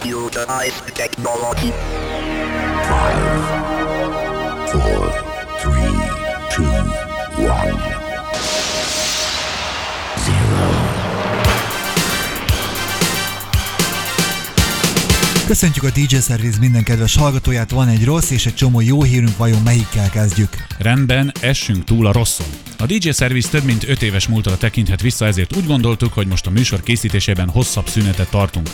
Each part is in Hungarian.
Computerized technology. Five, four, three, two, one. Köszöntjük a DJ Service minden kedves hallgatóját, van egy rossz és egy csomó jó hírünk, vajon melyikkel kezdjük? Rendben, essünk túl a rosszon. A DJ Service több mint 5 éves múltra tekinthet vissza, ezért úgy gondoltuk, hogy most a műsor készítésében hosszabb szünetet tartunk.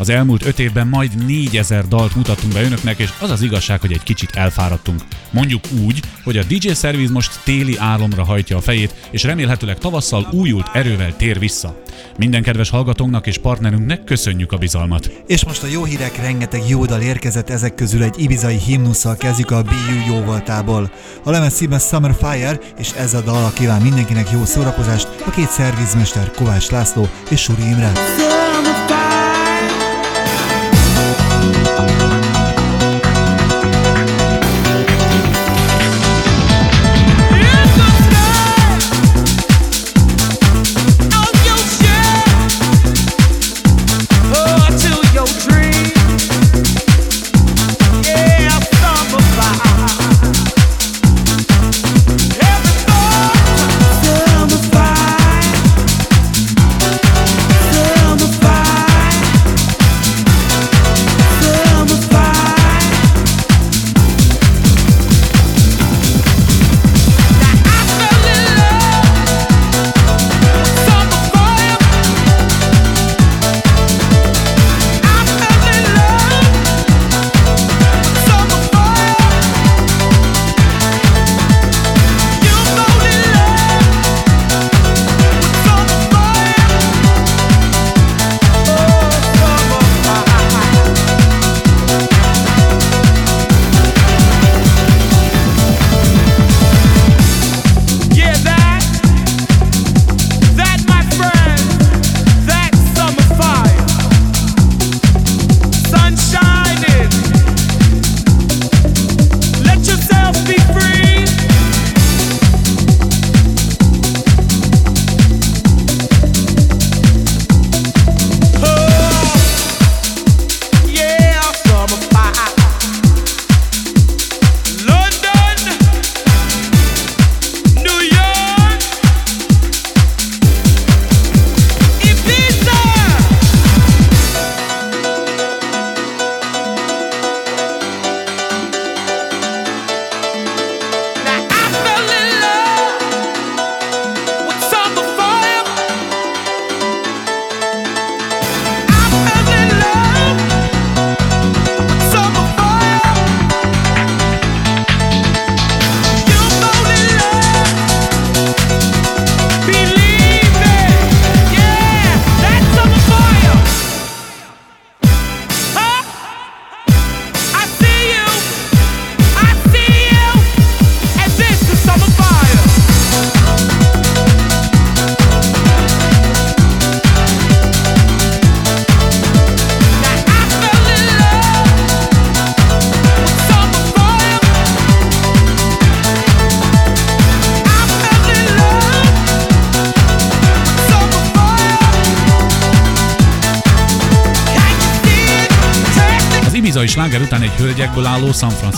Az elmúlt 5 évben majd 4000 dalt mutattunk be önöknek, és az az igazság, hogy egy kicsit elfáradtunk. Mondjuk úgy, hogy a DJ Service most téli álomra hajtja a fejét, és remélhetőleg tavasszal újult erővel tér vissza. Minden kedves hallgatónknak és partnerünknek köszönjük a bizalmat. És most a jó hírek, rengeteg jó dal érkezett, ezek közül egy ibizai himnusszal kezdjük a BU jóvoltából. A lemez címe Summer Fire, és ez a dal kíván mindenkinek jó szórakozást, a két szervizmester Kovács László és Suri Imre. sláger thank you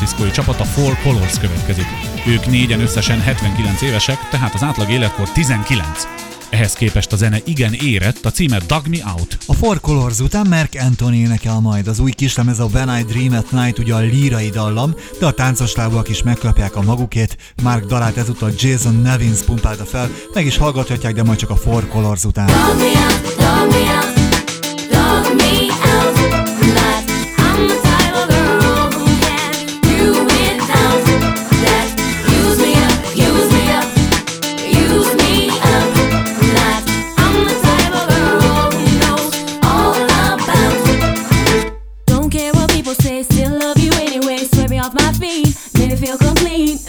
Franciscoi csapat, a Four Colors következik. Ők négyen összesen 79 évesek, tehát az átlag életkor 19. Ehhez képest a zene igen érett, a címe Dug Me Out. A Four Colors után Mark Anthony énekel majd. Az új kislemez a When I Dream at Night ugye a lírai dallam, de a táncos lábúak is megkapják a magukét. Mark dalát ezúttal Jason Nevins pumpálta fel, meg is hallgathatják, de majd csak a Four Colors után. Dug me out, they still love you anyway. Swept me off my feet, made me feel complete.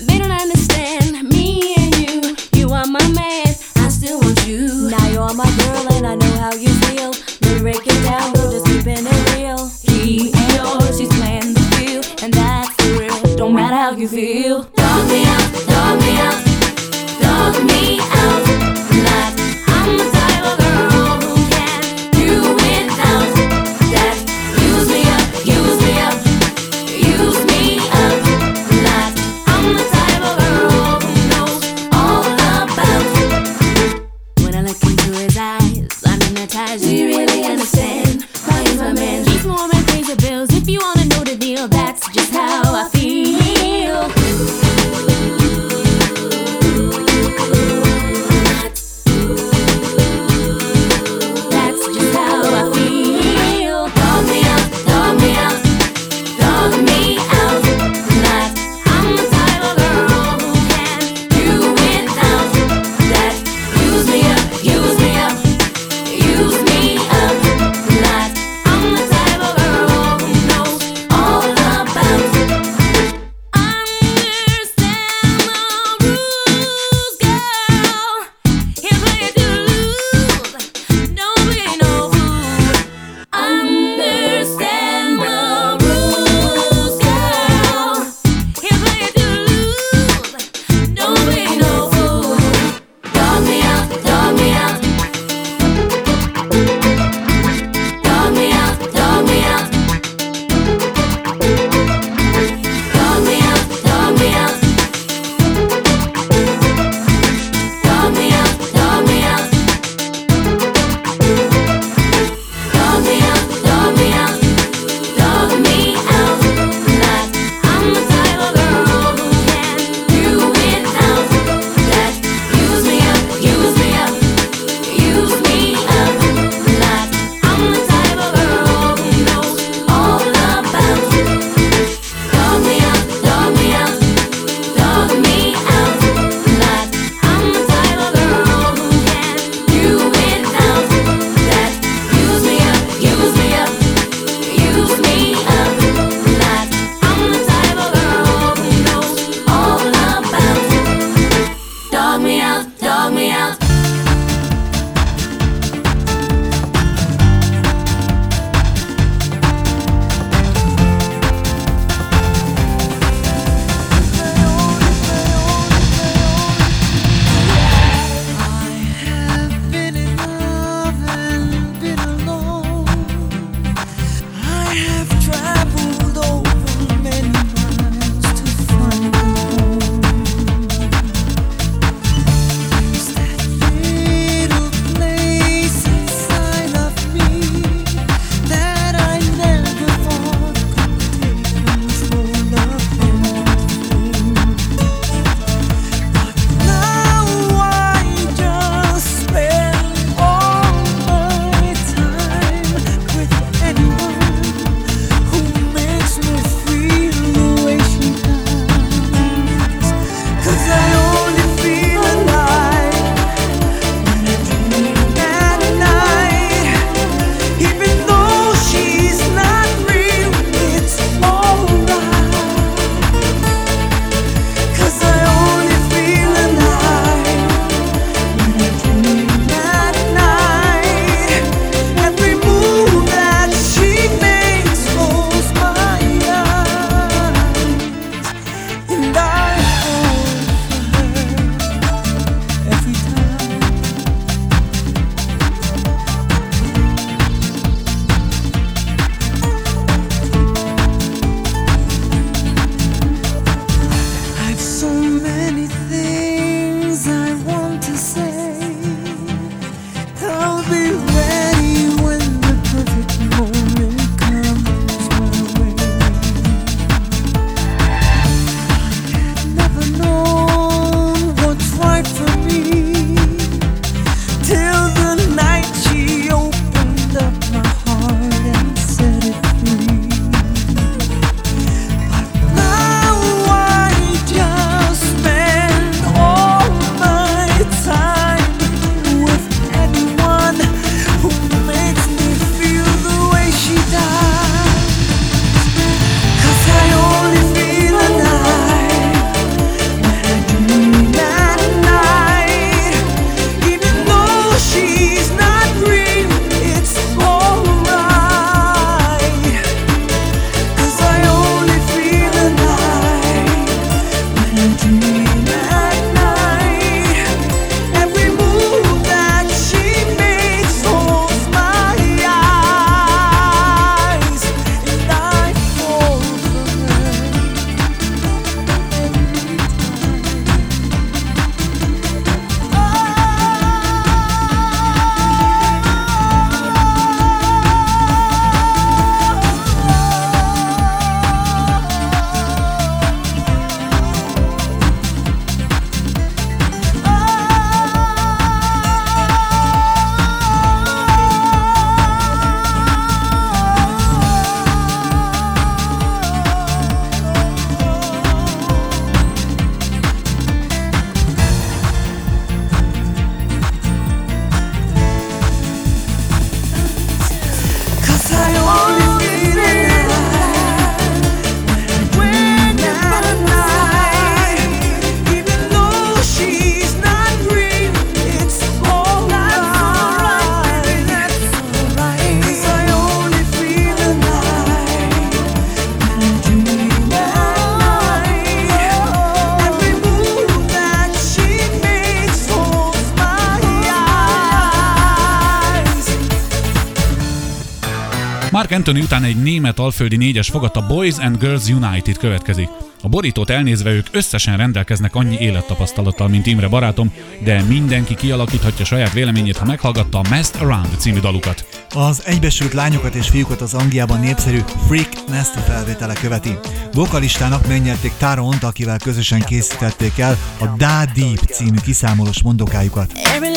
Anthony után egy német alföldi négyes fogat a Boys and Girls United következik. A borítót elnézve ők összesen rendelkeznek annyi élettapasztalattal, mint Imre barátom, de mindenki kialakíthatja saját véleményét, ha meghallgatta a Messed Around című dalukat. Az egybesült lányokat és fiúkat az Angliában népszerű Freak Nasty felvétele követi. Vokalistának megnyerték Táront, akivel közösen készítették el a Da Deep című kiszámolós mondokájukat. Every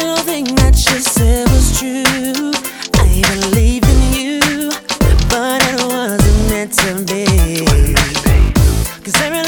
meant to be. Cause every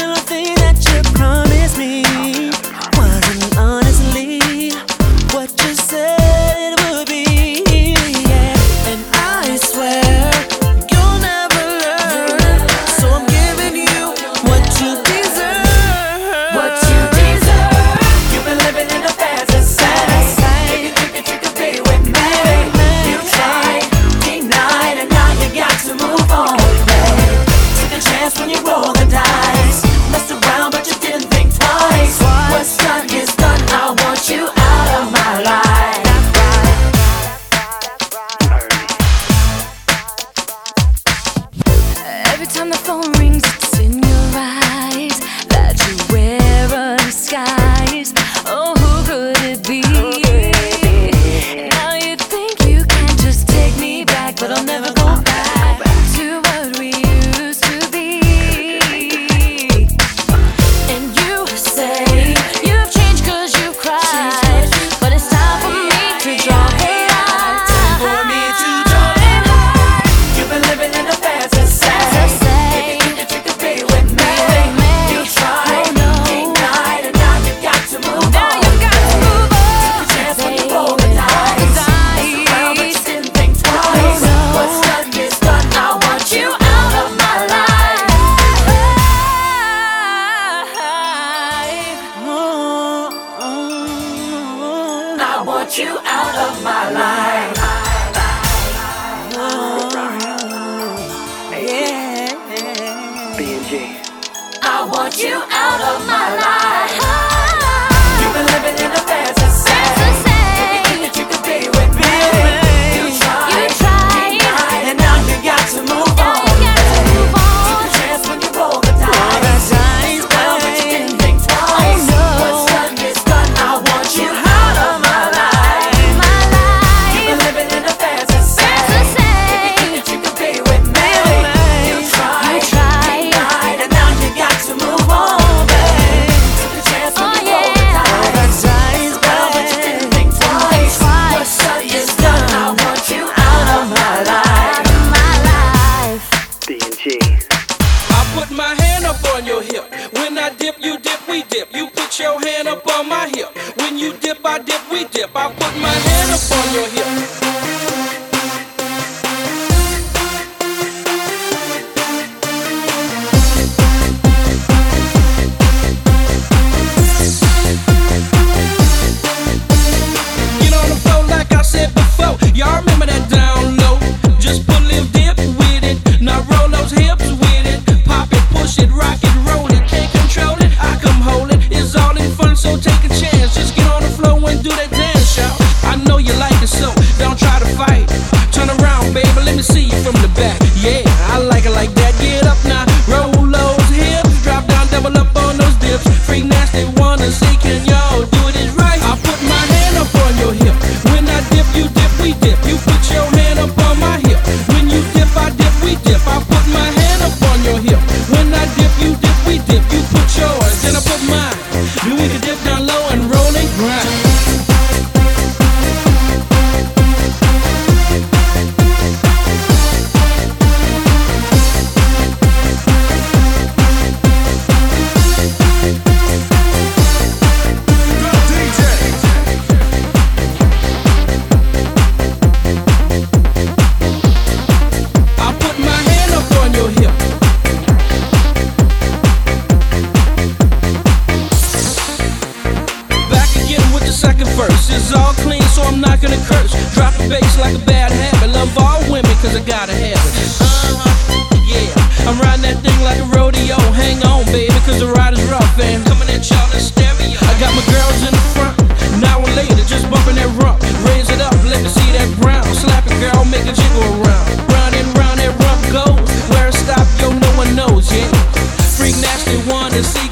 Drop the bass like a bad habit. Love all women, cause I gotta have it. Uh huh, yeah. I'm riding that thing like a rodeo. Hang on, baby, cause the ride is rough, and coming at y'all in stereo. I got my girls in the front, now and later, just bumping that rump. Raise it up, let me see that brown. Slap a girl, make a jiggle around. Round and round that rump goes. Where it stop, yo, no one knows, yeah. Freak nasty one and see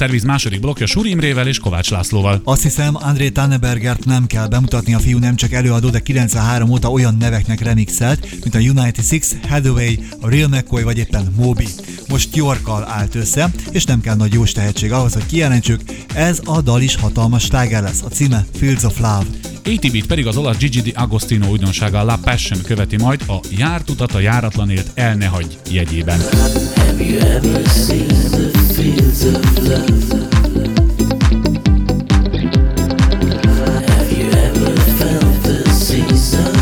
Service második blokja Suri Imrével és Kovács Lászlóval. Azt hiszem, André Tannebergert nem kell bemutatni, a fiú nem csak előadó, de 93 óta olyan neveknek remixelt, mint a United Six, Hathaway, a Real McCoy vagy éppen Moby. Most Yorkkal állt össze, és nem kell nagy jós tehetség ahhoz, hogy kijelentsük, ez a dal is hatalmas sláger lesz. A címe Fields of Love. ATV-t pedig az olasz Gigi Di Agostino újdonsága La Passion követi majd a járt utat a járatlanért el ne hagy jegyében. Have you ever felt the season?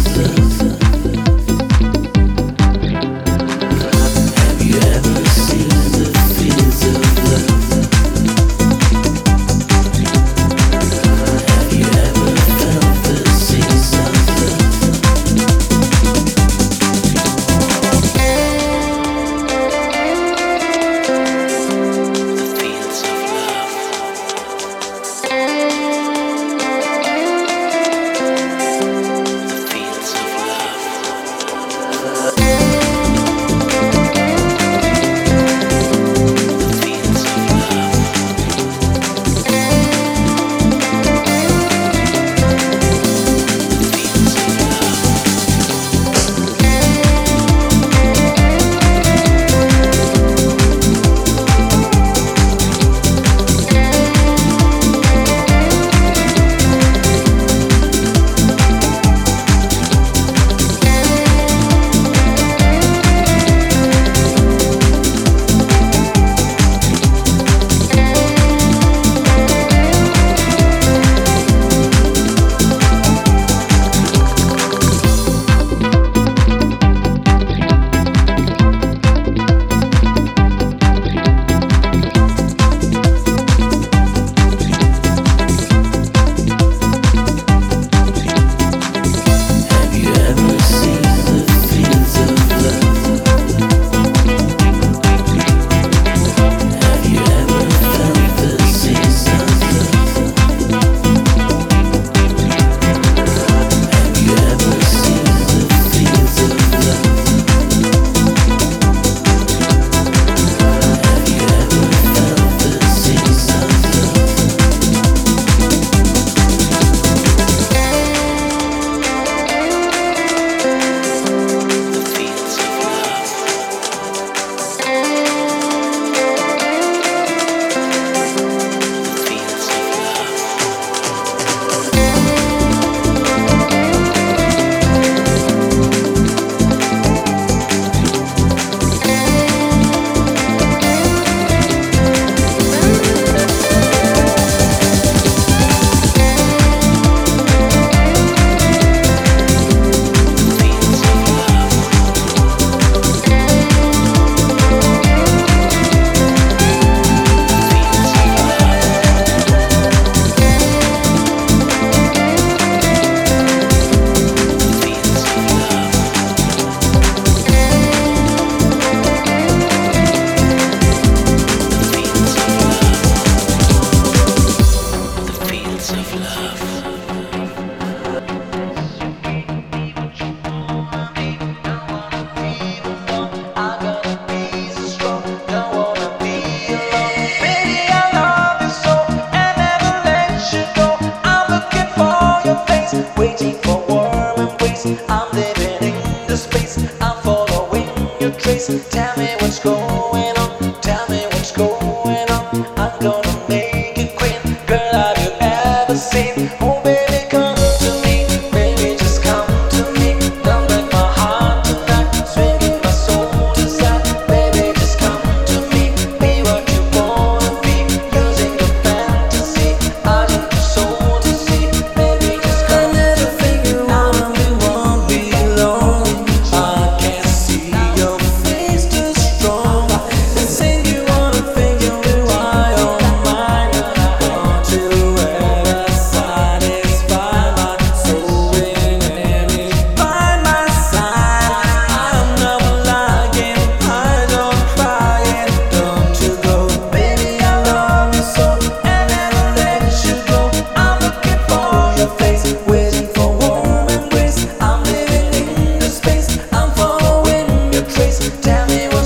Tell me what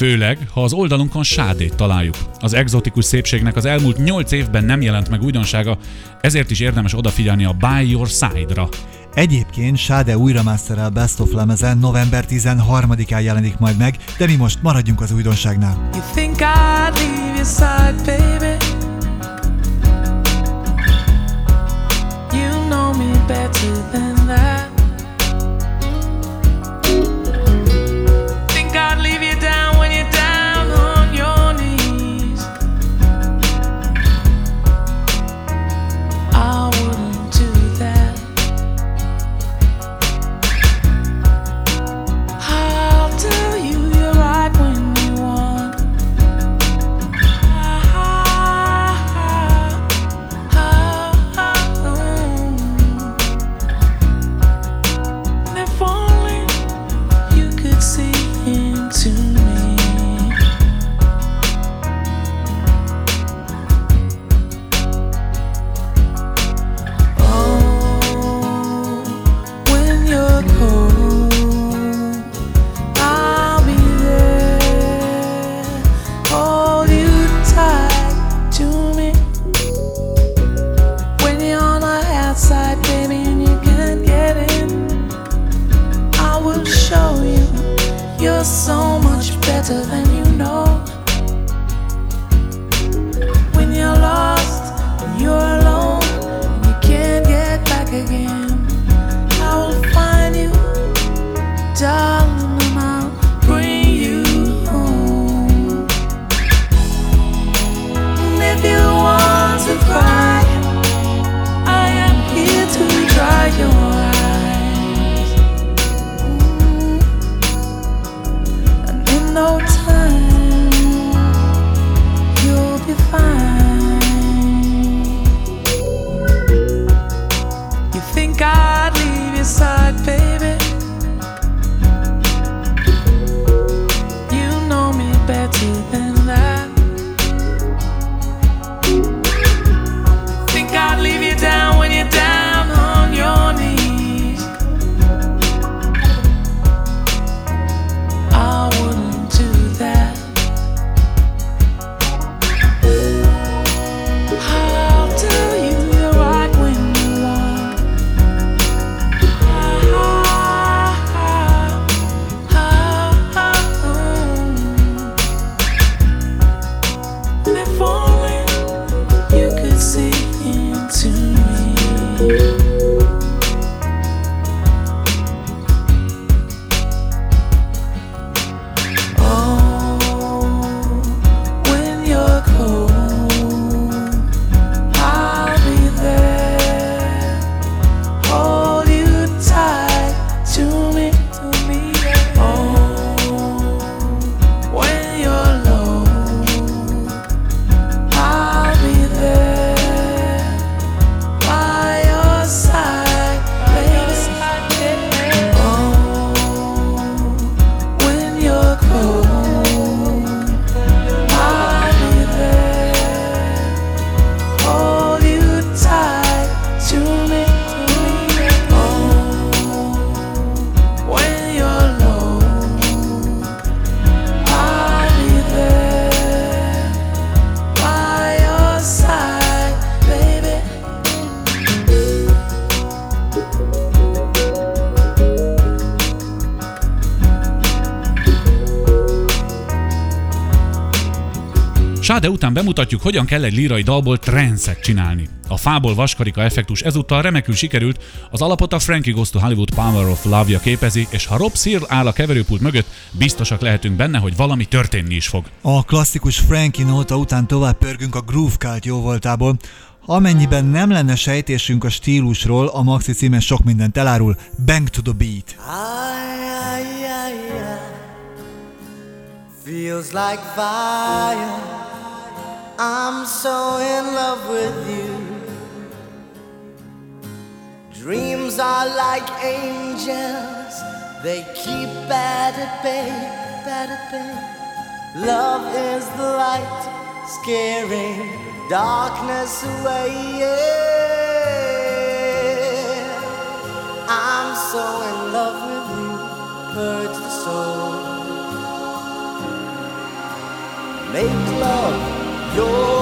Főleg, ha az oldalunkon sádét találjuk. Az egzotikus szépségnek az elmúlt 8 évben nem jelent meg újdonsága, ezért is érdemes odafigyelni a By Your Side-ra. Egyébként Sade újra masterel Best of lemezen november 13-án jelenik majd meg, de mi most maradjunk az újdonságnál. You think I'd leave your side, baby? Sade után bemutatjuk, hogyan kell egy lírai dalból transzet csinálni. A fából vaskarika effektus ezúttal remekül sikerült, az alapot a Frankie Goes to Hollywood Power of Love-ja képezi, és ha Rob Searle áll a keverőpult mögött, biztosak lehetünk benne, hogy valami történni is fog. A klasszikus Frankie nóta után tovább pörgünk a Groove Cult jóvoltából. Amennyiben nem lenne sejtésünk a stílusról, a maxi címe sok mindent elárul. Bang to the beat. Ay, ay, ay, ay. Feels like fire. I'm so in love with you. Dreams are like angels, they keep bad at bay, at bay. Love is the light, scaring darkness away. Yeah. I'm so in love with you. Purge the soul. Make love your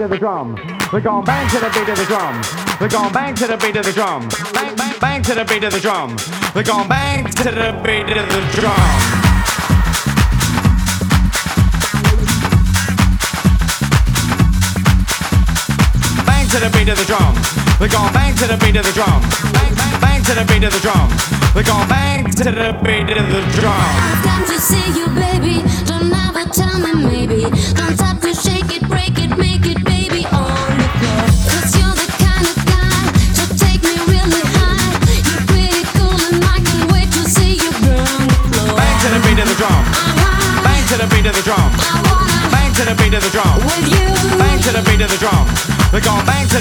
beat of the drum. We're going bang to the beat of the drum. We're going bang to the beat of the drum. Bang bang bang to the beat of the drum. We're going bang to the beat of the drum. Bang to the beat of the drum. We're going bang to the beat of the drum. Bang bang bang to the beat of the drum. We're going bang to the beat of the drum. I've come to see you, baby. Don't ever tell me maybe. Don't stop to drum. Uh-huh. Bang to the beat of the drum. I wanna the beat of the drum. We're going. Bang to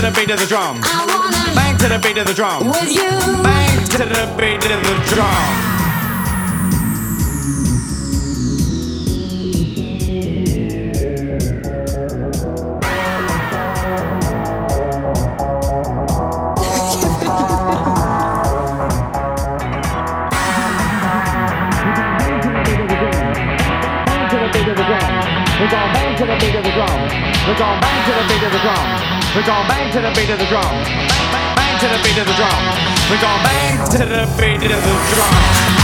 the beat of the drum. I want to. Bang to the beat of the drum. with you. Bang to the beat of the drum. Bang to the beat of the drum. We're going bang to the beat of the drum. We're going bang to the beat of the drum. Bang bang bang to the beat of the drum. We're going bang to the beat of the drum.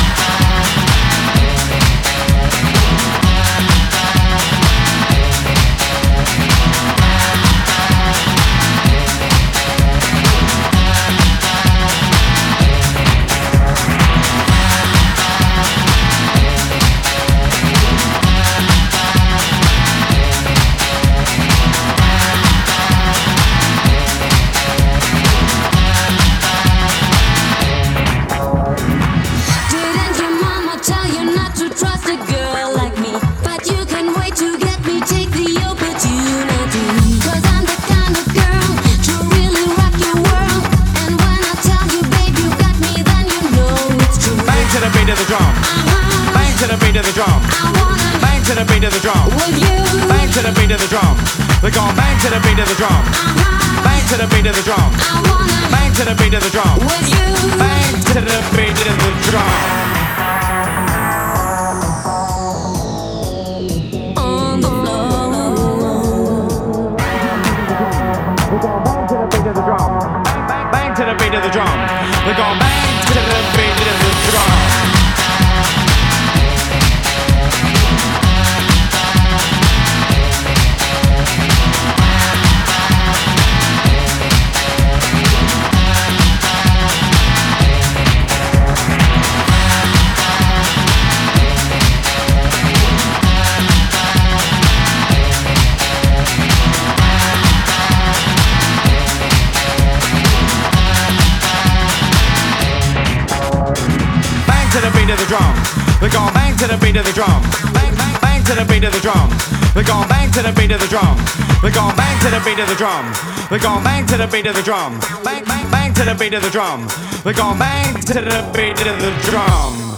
They're going bang to the beat of the drum. They're going bang to the beat of the drum. Bang, bang, bang to the beat of the drum. They're going bang to the beat of the drum.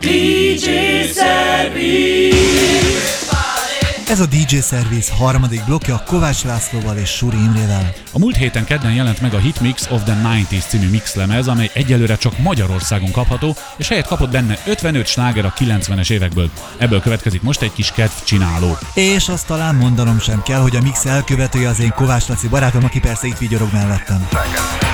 DJ Service Ez a DJ Service harmadik blokja Kovács Lászlóval és Suri Imrével. A múlt héten kedden jelent meg a Hitmix of the 90s című mixlemez, amely egyelőre csak Magyarországon kapható, és helyet kapott benne 55 sláger a 90-es évekből. Ebből következik most egy kis kedvcsináló. És azt talán mondanom sem kell, hogy a mix elkövetője az én Kovács Laci barátom, aki persze itt vigyorog mellettem. Second.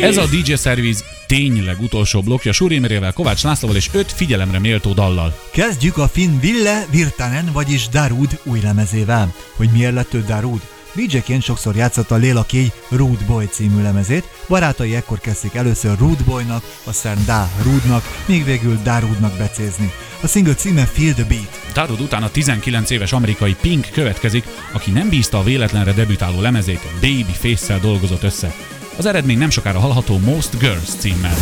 Ez a DJ Service tényleg utolsó blokja Surimrével, Kovács Lászlóval és öt figyelemre méltó dallal. Kezdjük a finn Ville Virtanen, vagyis Darud új lemezével. Hogy miért lett ő Darud? DJ-ként sokszor játszotta Léla Kéj Rude Boy című lemezét, barátai ekkor kezdték először Rude Boynak, aztán Da Rudnak, még végül Darudnak becézni. A single címe Feel the Beat. Darud után a 19 éves amerikai Pink következik, aki nem bízta a véletlenre debütáló lemezét, Baby Face-szel dolgozott össze. Az eredmény nem sokára hallható Most Girls címmel.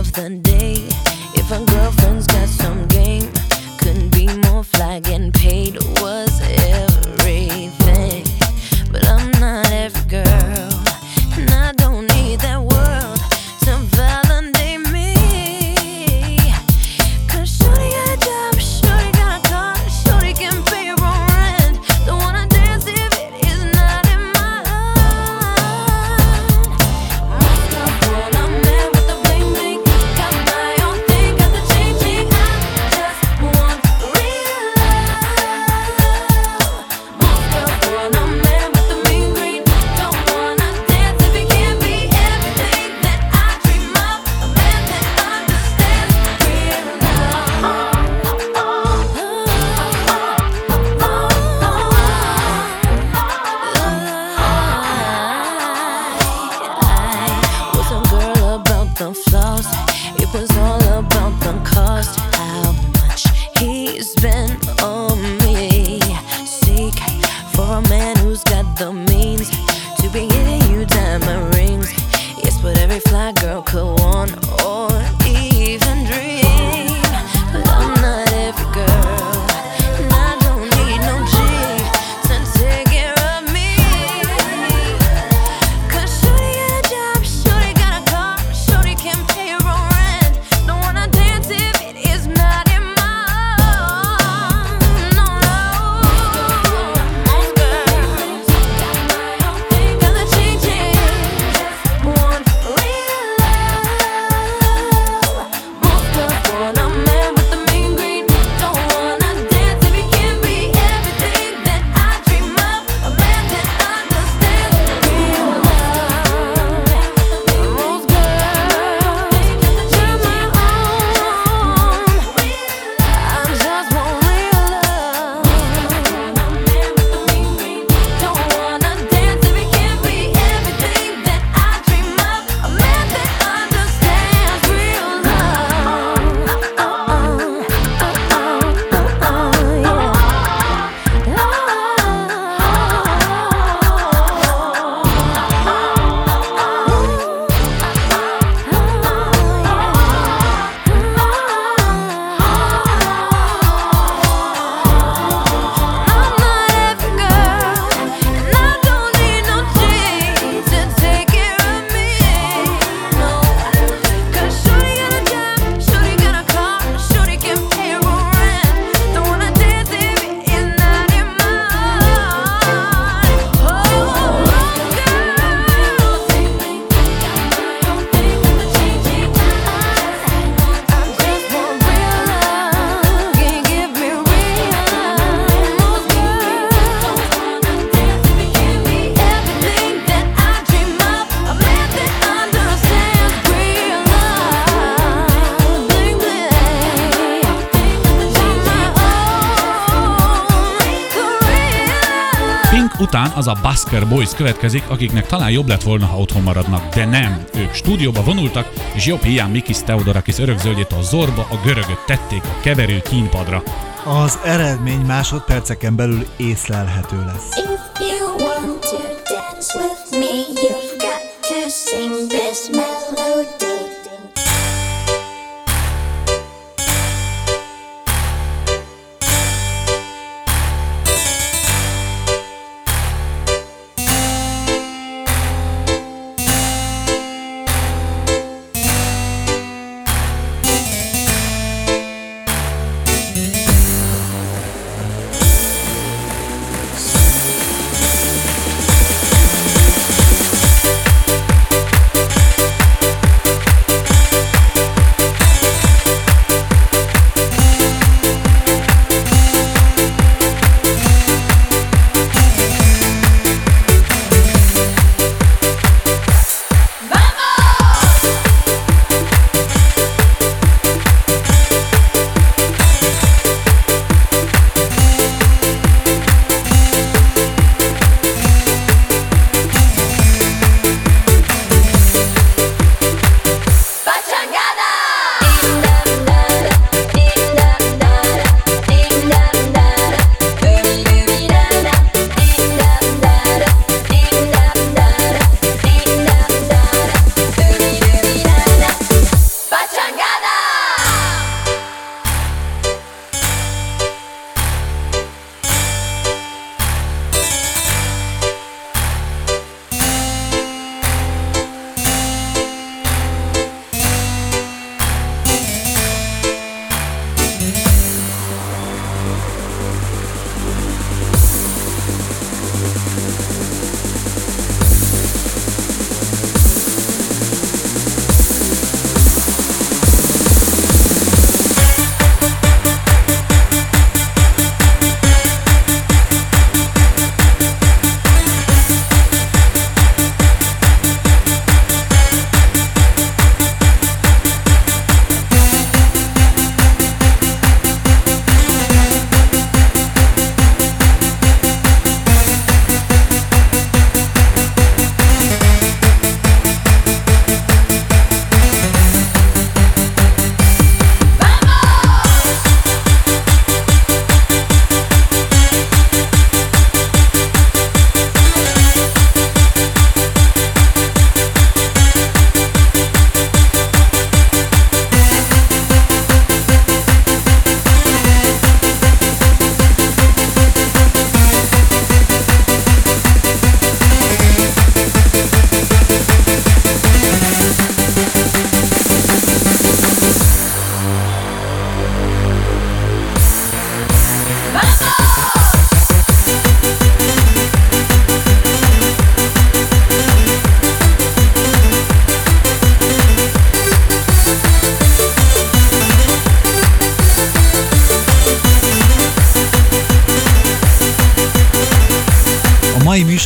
Of the day. If a girlfriend's got some game, couldn't be more flag and paid a Basker Boys következik, akiknek talán jobb lett volna, ha otthon maradnak, de nem. Ők stúdióba vonultak, és jobb hiány Mikis Theodorakis örökzöldjét a zorba, a görögöt tették a keverő kínpadra. Az eredmény másodperceken belül észlelhető lesz. If you want to dance with me, you've got to sing this melody.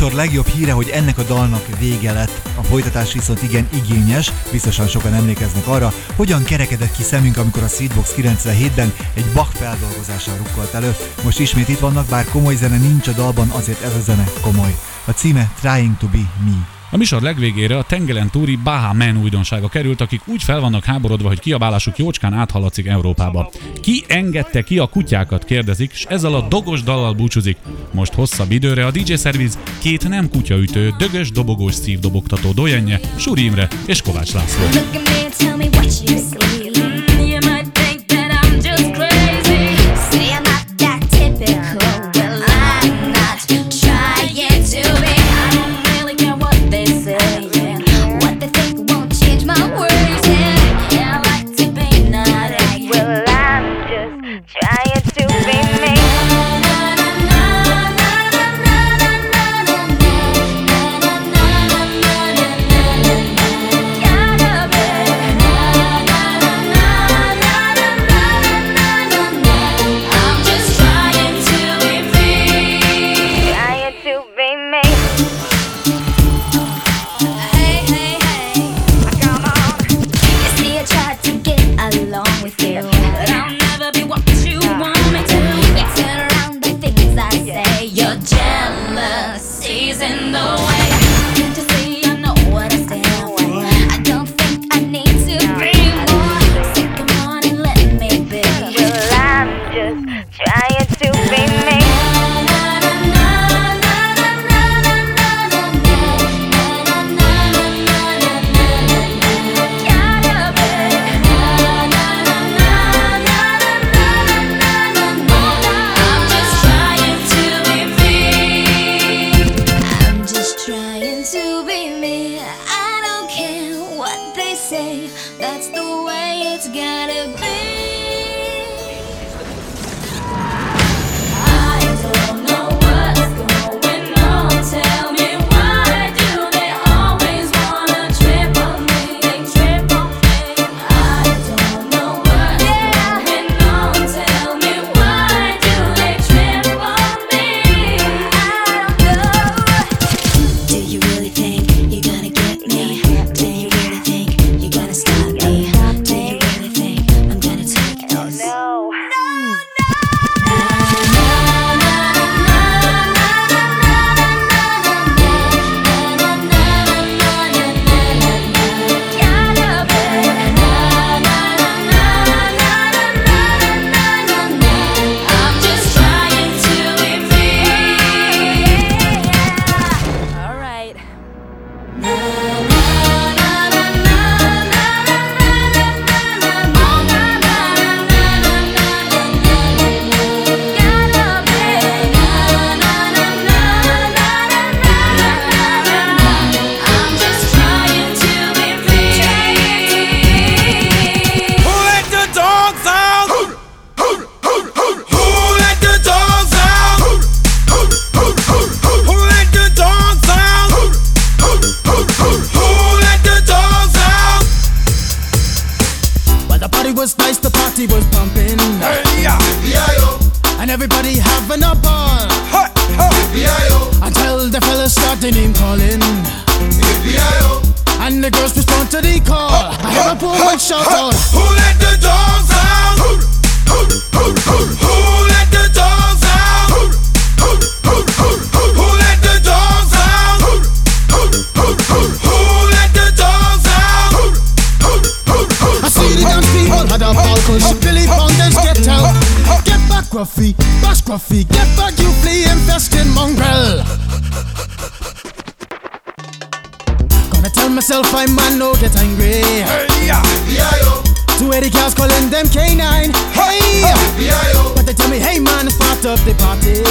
műsor legjobb híre, hogy ennek a dalnak vége lett. A folytatás viszont igen igényes, biztosan sokan emlékeznek arra, hogyan kerekedett ki szemünk, amikor a Sweetbox 97-ben egy Bach feldolgozással rukkolt elő. Most ismét itt vannak, bár komoly zene nincs a dalban, azért ez a zene komoly. A címe Trying to be me. A műsor legvégére a tengeren túri Bahamen újdonsága került, akik úgy fel vannak háborodva, hogy kiabálásuk jócskán áthaladszik Európába. Ki engedte ki a kutyákat, kérdezik, és ezzel a dogos dallal búcsúzik. Most hosszabb időre a DJ Service két nem kutyaütő, dögös, dobogós szívdobogtató dojenje, Suri Imre és Kovács László. Look at me tell me what you see.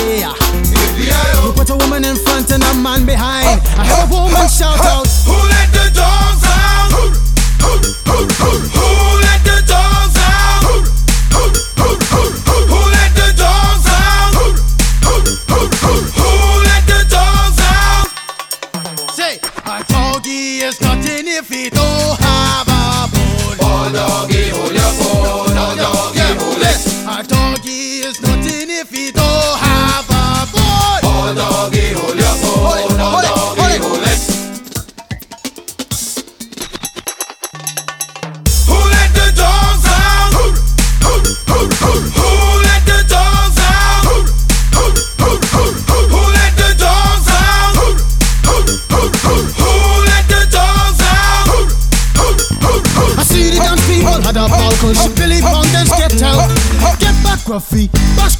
You put a woman in front and a man behind. I have a woman shout out. Who let the dogs out? Who, who, who, who, who?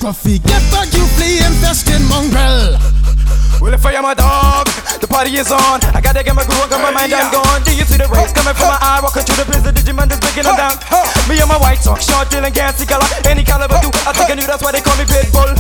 Ruffy. Get back, you flea infested mongrel. Well, if I am a dog, the party is on. I gotta get my groove on, cause my mind I'm gone. Do you see the rays coming from my eye? Walking through the prison, Digimon is breaking them down. Me and my white talk, short, dealing, gassy color. Any caliber do. I think I knew that's why they call me Pitbull.